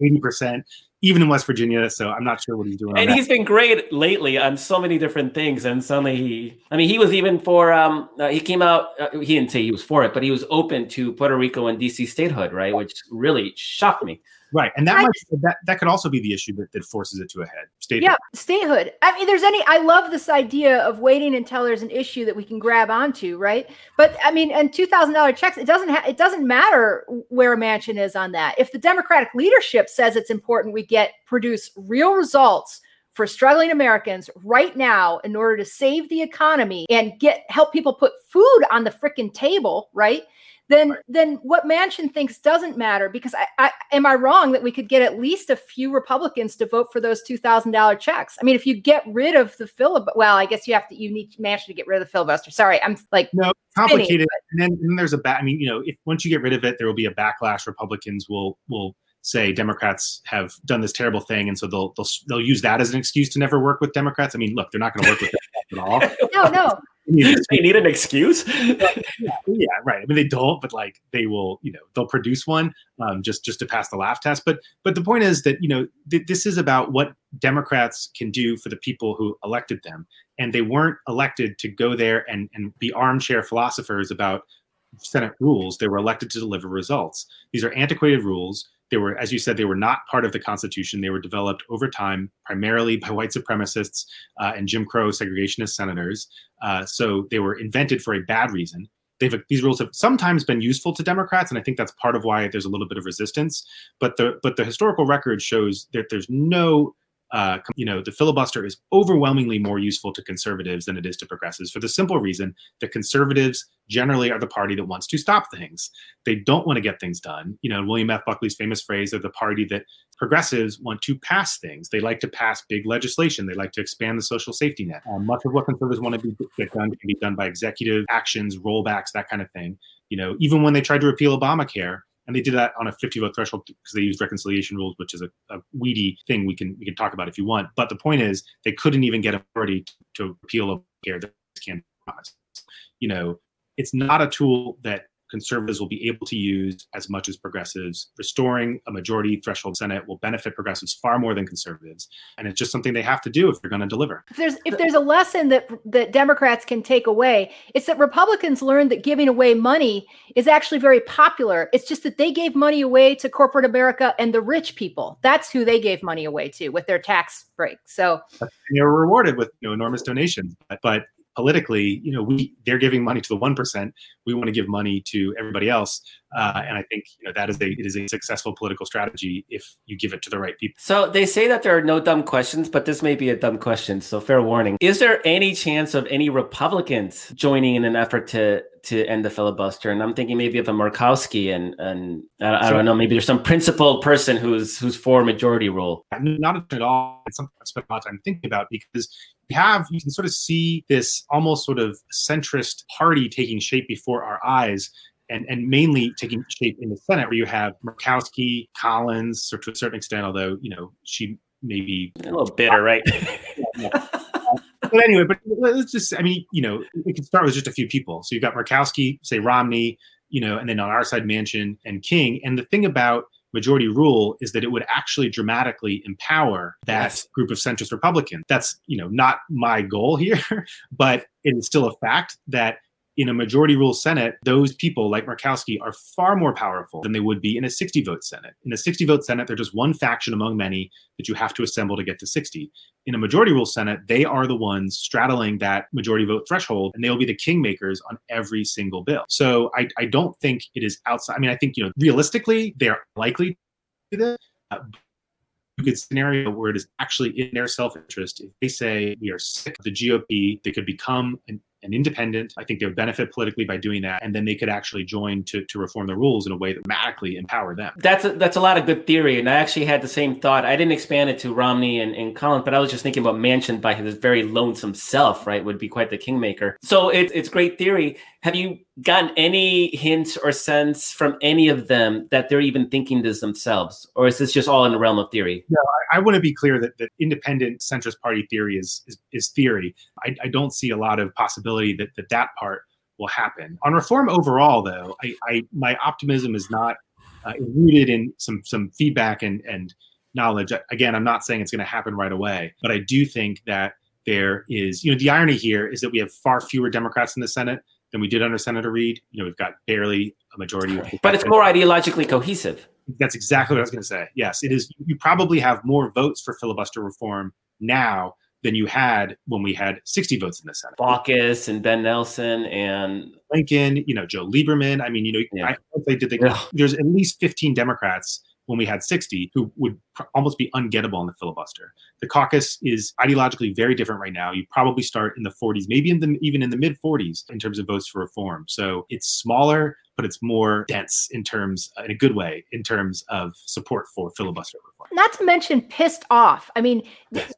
80% even in West Virginia. So I'm not sure what he's doing. And he's been great lately on so many different things. And suddenly he, I mean, he was even for, um, uh, he came out, uh, he didn't say he was for it, but he was open to Puerto Rico and DC statehood, right? Which really shocked me. Right, and that I, might that that could also be the issue that, that forces it to a head. Statehood. Yeah, statehood. I mean, there's any. I love this idea of waiting until there's an issue that we can grab onto, right? But I mean, and two thousand dollar checks. It doesn't. Ha- it doesn't matter where a Manchin is on that. If the Democratic leadership says it's important, we get produce real results for struggling Americans right now in order to save the economy and get help people put food on the freaking table, right? Then right. then what Manchin thinks doesn't matter because I, I, am I wrong that we could get at least a few Republicans to vote for those two thousand dollar checks? I mean, if you get rid of the filibuster, well, I guess you have to you need Manchin to get rid of the filibuster. Sorry, I'm like no complicated. and then, and then there's a back. I mean, you know, if once you get rid of it, there will be a backlash. Republicans will will say Democrats have done this terrible thing, and so they'll they'll they'll use that as an excuse to never work with Democrats. I mean, look, they're not going to work with Democrats at all. (laughs) no, no, (laughs) they need an excuse. yeah, (laughs) yeah, right. I mean, they don't, but like they will, you know, they'll produce one um, just just to pass the laugh test. But but the point is that you know th- this is about what Democrats can do for the people who elected them, and they weren't elected to go there and and be armchair philosophers about Senate rules. They were elected to deliver results. These are antiquated rules they were, as you said, they were not part of the Constitution. They were developed over time, primarily by white supremacists uh, and Jim Crow segregationist senators. Uh, so they were invented for a bad reason. They've, these rules have sometimes been useful to Democrats, and I think that's part of why there's a little bit of resistance. But the but the historical record shows that there's no uh, you know, the filibuster is overwhelmingly more useful to conservatives than it is to progressives for the simple reason that conservatives generally are the party that wants to stop things. They don't want to get things done. You know, William F. Buckley's famous phrase, they're the party that progressives want to pass things. They like to pass big legislation. They like to expand the social safety net. Um, much of what conservatives want to be, get done can be done by executive actions, rollbacks, that kind of thing. You know, even when they tried to repeal Obamacare, and they did that on a 50 vote threshold because they used reconciliation rules, which is a, a, weedy thing we can we can talk about if you want. But the point is, they couldn't even get authority to repeal Obamacare. Can you know, it's not a tool that conservatives will be able to use as much as progressives. Restoring a majority threshold Senate will benefit progressives far more than conservatives, and it's just something they have to do if they're going to deliver. If there's if there's a lesson that that Democrats can take away, it's that Republicans learned that giving away money is actually very popular. It's just that they gave money away to corporate America and the rich people. That's who they gave money away to with their tax break. So they were rewarded with you know, enormous donations, but politically, you know, we they're giving money to the one percent. We want to give money to everybody else, uh, and I think you know that is a it is a successful political strategy if you give it to the right people. So they say that there are no dumb questions, but this may be a dumb question. So fair warning: Is there any chance of any Republicans joining in an effort to to end the filibuster? And I'm thinking maybe of a Murkowski and and I, I don't know, maybe there's some principled person who's who's for majority rule. Not at all. It's something I spent a lot of time thinking about because you have you can sort of see this almost sort of centrist party taking shape before our eyes and, and mainly taking shape in the Senate, where you have Murkowski, Collins, or to a certain extent, although you know she may be a little bitter, right? (laughs) but anyway, but let's just, I mean, you know, we can start with just a few people. So you've got Murkowski, say Romney, you know, and then on our side, Manchin and King. And the thing about majority rule is that it would actually dramatically empower that yes. group of centrist Republicans. That's you know not my goal here, (laughs) but it is still a fact that in a majority rule Senate, those people like Murkowski are far more powerful than they would be in a 60 vote Senate. In a 60 vote Senate, they're just one faction among many that you have to assemble to get to 60. In a majority rule Senate, they are the ones straddling that majority vote threshold, and they'll be the kingmakers on every single bill. So I, I don't think it is outside. I mean, I think, you know, realistically, they're likely to do this. Uh, could scenario where it is actually in their self-interest. If they say we are sick of the GOP, they could become an and independent. I think they would benefit politically by doing that, and then they could actually join to, to reform the rules in a way that dramatically empower them. That's a, that's a lot of good theory, and I actually had the same thought. I didn't expand it to Romney and, and Collins, but I was just thinking about Manchin by his very lonesome self, right? Would be quite the kingmaker. So it, it's great theory. Have you gotten any hints or sense from any of them that they're even thinking this themselves, or is this just all in the realm of theory? No, I, I want to be clear that, that independent centrist party theory is is, is theory. I, I, don't see a lot of possibility that, that that part will happen. On reform overall, though, I, I my optimism is not uh, rooted in some some feedback and and knowledge. Again, I'm not saying it's going to happen right away, but I do think that there is, you know, the irony here is that we have far fewer Democrats in the Senate than we did under Senator Reid. You know, we've got barely a majority. But it's more ideologically cohesive. That's exactly what I was going to say. Yes, it is. You probably have more votes for filibuster reform now than you had when we had 60 votes in the Senate. Baucus and Ben Nelson and Lincoln, you know, Joe Lieberman. I mean, you know, yeah. I they, there's at least 15 Democrats when we had 60 who would pr- almost be ungettable in the filibuster. The caucus is ideologically very different right now. You probably start in the 40s, maybe in the even in the mid 40s in terms of votes for reform. So it's smaller, but it's more dense in terms, uh, in a good way, in terms of support for filibuster reform. Not to mention pissed off. I mean,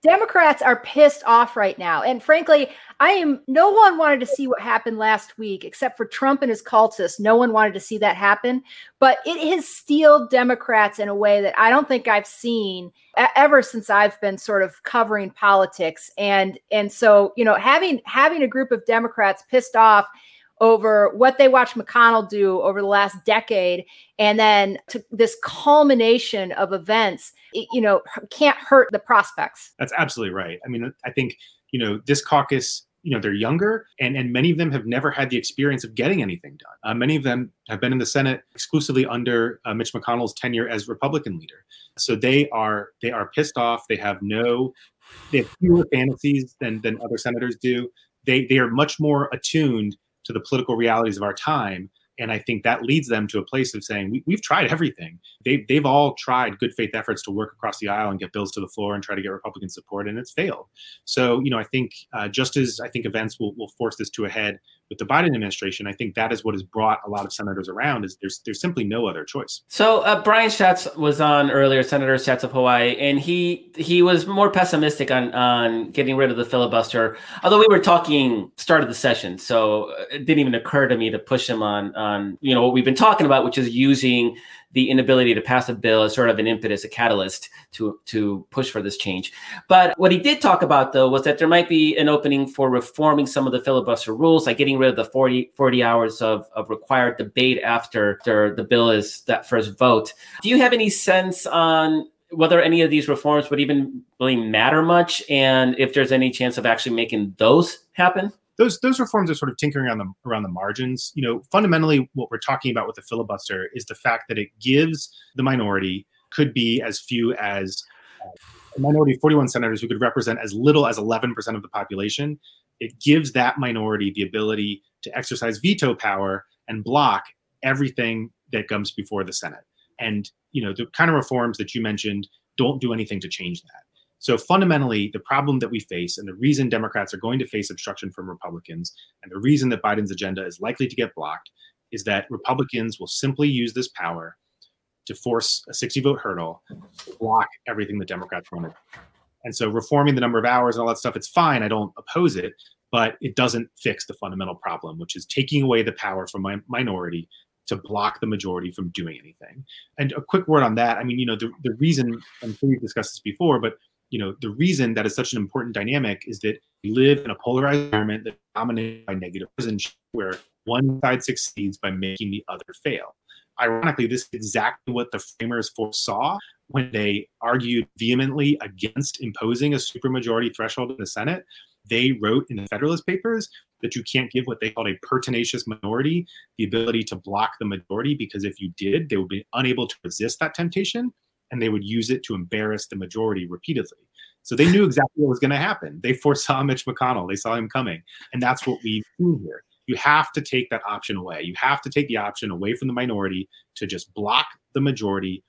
Democrats are pissed off right now. And frankly, I am, no one wanted to see what happened last week except for Trump and his cultists. No one wanted to see that happen. But it has steeled Democrats in a way that I don't think I've seen ever since I've been sort of covering politics. And, and so, you know, having, having a group of Democrats pissed off over what they watched McConnell do over the last decade, and then to this culmination of events, it, you know, can't hurt the prospects. That's absolutely right. I mean, I think you know this caucus you know they're younger and and many of them have never had the experience of getting anything done uh, many of them have been in the senate exclusively under uh, mitch mcconnell's tenure as republican leader so they are they are pissed off they have no they have fewer fantasies than than other senators do they they are much more attuned to the political realities of our time. And I think that leads them to a place of saying, we, have tried everything. They've, they've all tried good faith efforts to work across the aisle and get bills to the floor and try to get Republican support, and it's failed. So, you know, I think uh, just as I think events will, will force this to a head with the Biden administration, I think that is what has brought a lot of senators around. Is there's there's simply no other choice. So uh, Brian Schatz was on earlier, Senator Schatz of Hawaii, and he he was more pessimistic on on getting rid of the filibuster. Although we were talking start of the session, so it didn't even occur to me to push him on on you know what we've been talking about, which is using the inability to pass a bill as sort of an impetus, a catalyst to to push for this change. But what he did talk about though was that there might be an opening for reforming some of the filibuster rules, like getting rid of the 40, 40 hours of, of required debate after, after the bill is that first vote. Do you have any sense on whether any of these reforms would even really matter much and if there's any chance of actually making those happen? Those those reforms are sort of tinkering around the around the margins. You know, fundamentally, what we're talking about with the filibuster is the fact that it gives the minority could be as few as uh, a minority of 41 senators who could represent as little as 11% of the population. It gives that minority the ability to exercise veto power and block everything that comes before the Senate. And you know, the kind of reforms that you mentioned don't do anything to change that. So fundamentally, the problem that we face and the reason Democrats are going to face obstruction from Republicans and the reason that Biden's agenda is likely to get blocked is that Republicans will simply use this power to force a 60 vote hurdle to block everything the Democrats want to. And so reforming the number of hours and all that stuff, it's fine. I don't oppose it, but it doesn't fix the fundamental problem, which is taking away the power from my minority to block the majority from doing anything. And a quick word on that. I mean, you know, the, the reason, I'm sure we've discussed this before, but you know the reason that is such an important dynamic is that we live in a polarized environment that's dominated by negative partisanship where one side succeeds by making the other fail ironically, this is exactly what the framers foresaw when they argued vehemently against imposing a supermajority threshold in the Senate. They wrote in the Federalist Papers that you can't give what they called a pertinacious minority the ability to block the majority because if you did, they would be unable to resist that temptation and they would use it to embarrass the majority repeatedly. So they knew exactly what was going to happen. They foresaw (laughs) Mitch McConnell. They saw him coming. And that's what we've seen here. You have to take that option away. You have to take the option away from the minority to just block the majority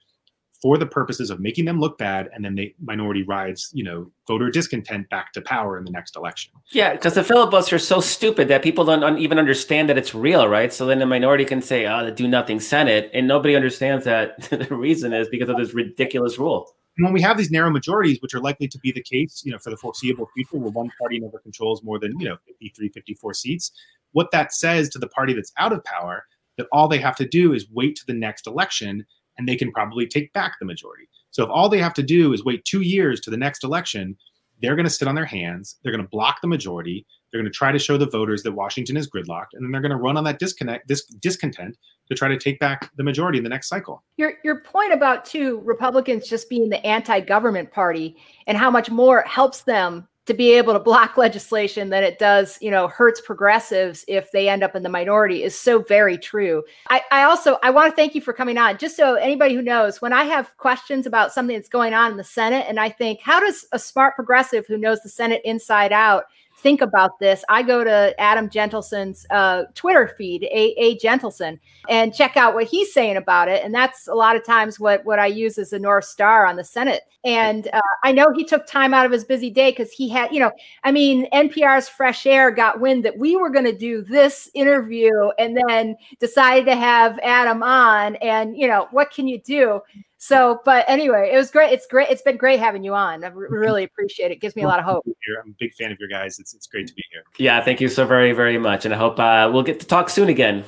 for the purposes of making them look bad and then the minority rides you know voter discontent back to power in the next election. Yeah because the filibuster is so stupid that people don't un- even understand that it's real right? So then the minority can say oh the do nothing senate and nobody understands that (laughs) the reason is because of this ridiculous rule. And when we have these narrow majorities which are likely to be the case you know for the foreseeable future where one party never controls more than you know 53 54 seats what that says to the party that's out of power that all they have to do is wait to the next election and they can probably take back the majority. So if all they have to do is wait two years to the next election, they're going to sit on their hands. They're going to block the majority. They're going to try to show the voters that Washington is gridlocked, and then they're going to run on that disconnect, this discontent to try to take back the majority in the next cycle. Your your point about two Republicans just being the anti-government party and how much more helps them to be able to block (laughs) legislation than it does, you know, hurts progressives if they end up in the minority is so very true. I, I also I want to thank you for coming on. Just so anybody who knows, when I have questions about something that's going on in the Senate, and I think, how does a smart progressive who knows the Senate inside out think about this, I go to Adam Jentleson's uh, Twitter feed, A. A. And check out what he's saying about it. And that's a lot of times what what I use as a north star on the Senate. And uh, I know he took time out of his busy day because he had, you know, I mean, NPR's Fresh Air got wind that we were going to do this interview, and then decided to have Adam on. And you know, what can you do? So, but anyway, it was great. It's great. It's been great having you on. I really appreciate it. it gives me a lot of hope. I'm a big fan of your guys. It's, it's great to be here. Yeah, thank you so very, very much. And I hope uh, we'll get to talk soon again.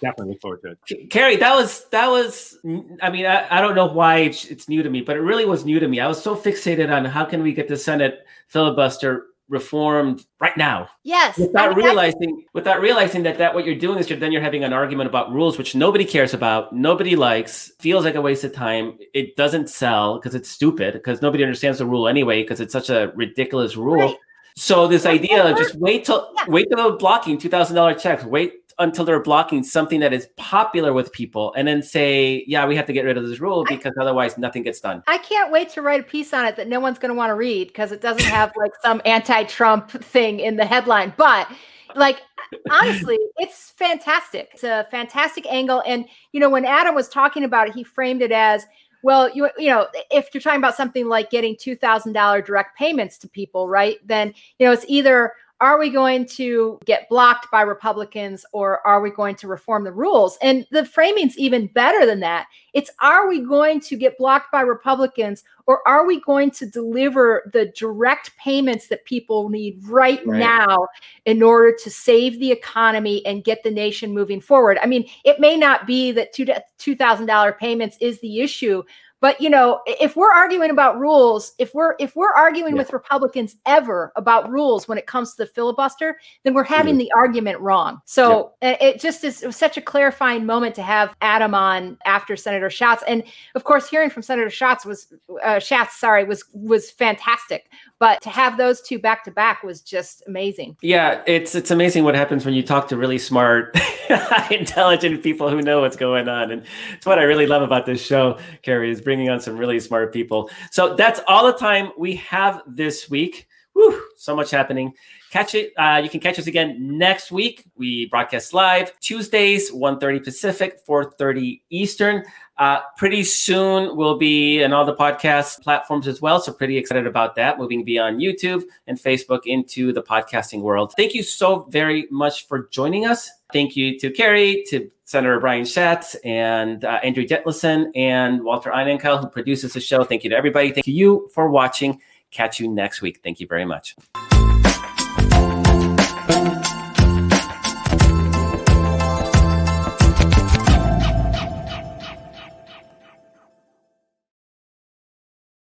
Definitely look forward to it. Kerry, that was, that was, I mean, I, I don't know why it's, it's new to me, but it really was new to me. I was so fixated on how can we get the Senate filibuster reformed right now. Yes. Without realizing without realizing that that what you're doing is you're then you're having an argument about rules which nobody cares about, nobody likes, feels like a waste of time. It doesn't sell because it's stupid because nobody understands the rule anyway because it's such a ridiculous rule. Right. So this idea of just wait till yeah. wait till the blocking two thousand dollar checks, wait until they're blocking something that is popular with people and then say, yeah, we have to get rid of this rule because I, otherwise nothing gets done. I can't wait to write a piece on it that no one's going to want to read because it doesn't have like some anti Trump thing in the headline. But like, honestly, it's fantastic. It's a fantastic angle. And, you know, when Adam was talking about it, he framed it as, well, you you know, if you're talking about something like getting two thousand dollar direct payments to people, right? Then you know it's either are we going to get blocked by Republicans or are we going to reform the rules? And the framing's even better than that. It's are we going to get blocked by Republicans or are we going to deliver the direct payments that people need right, right. now in order to save the economy and get the nation moving forward? I mean, it may not be that $2,000 payments is the issue, but you know, if we're arguing about rules, if we're if we're arguing yeah. with Republicans ever about rules when it comes to the filibuster, then we're having mm-hmm. the argument wrong. So yeah. it just is it such a clarifying moment to have Adam on after Senator Schatz, and of course, hearing from Senator Schatz was uh, Schatz, sorry, was was fantastic. But to have those two back to back was just amazing. Yeah, it's it's amazing what happens when you talk to really smart, (laughs) intelligent people who know what's going on, and it's what I really love about this show. Kerry is bringing on some really smart people. So that's all the time we have this week. Whew, so much happening. Catch it. Uh, you can catch us again next week. We broadcast live Tuesdays, 1.30 Pacific, 4.30 Eastern. Uh, pretty soon we'll be in all the podcast platforms as well. So pretty excited about that. Moving beyond YouTube and Facebook into the podcasting world. Thank you so very much for joining us. Thank you to Kerry, to Senator Brian Schatz, and uh, Andrew Jentleson, and Walter Einenkel, who produces the show. Thank you to everybody. Thank you for watching. Catch you next week. Thank you very much.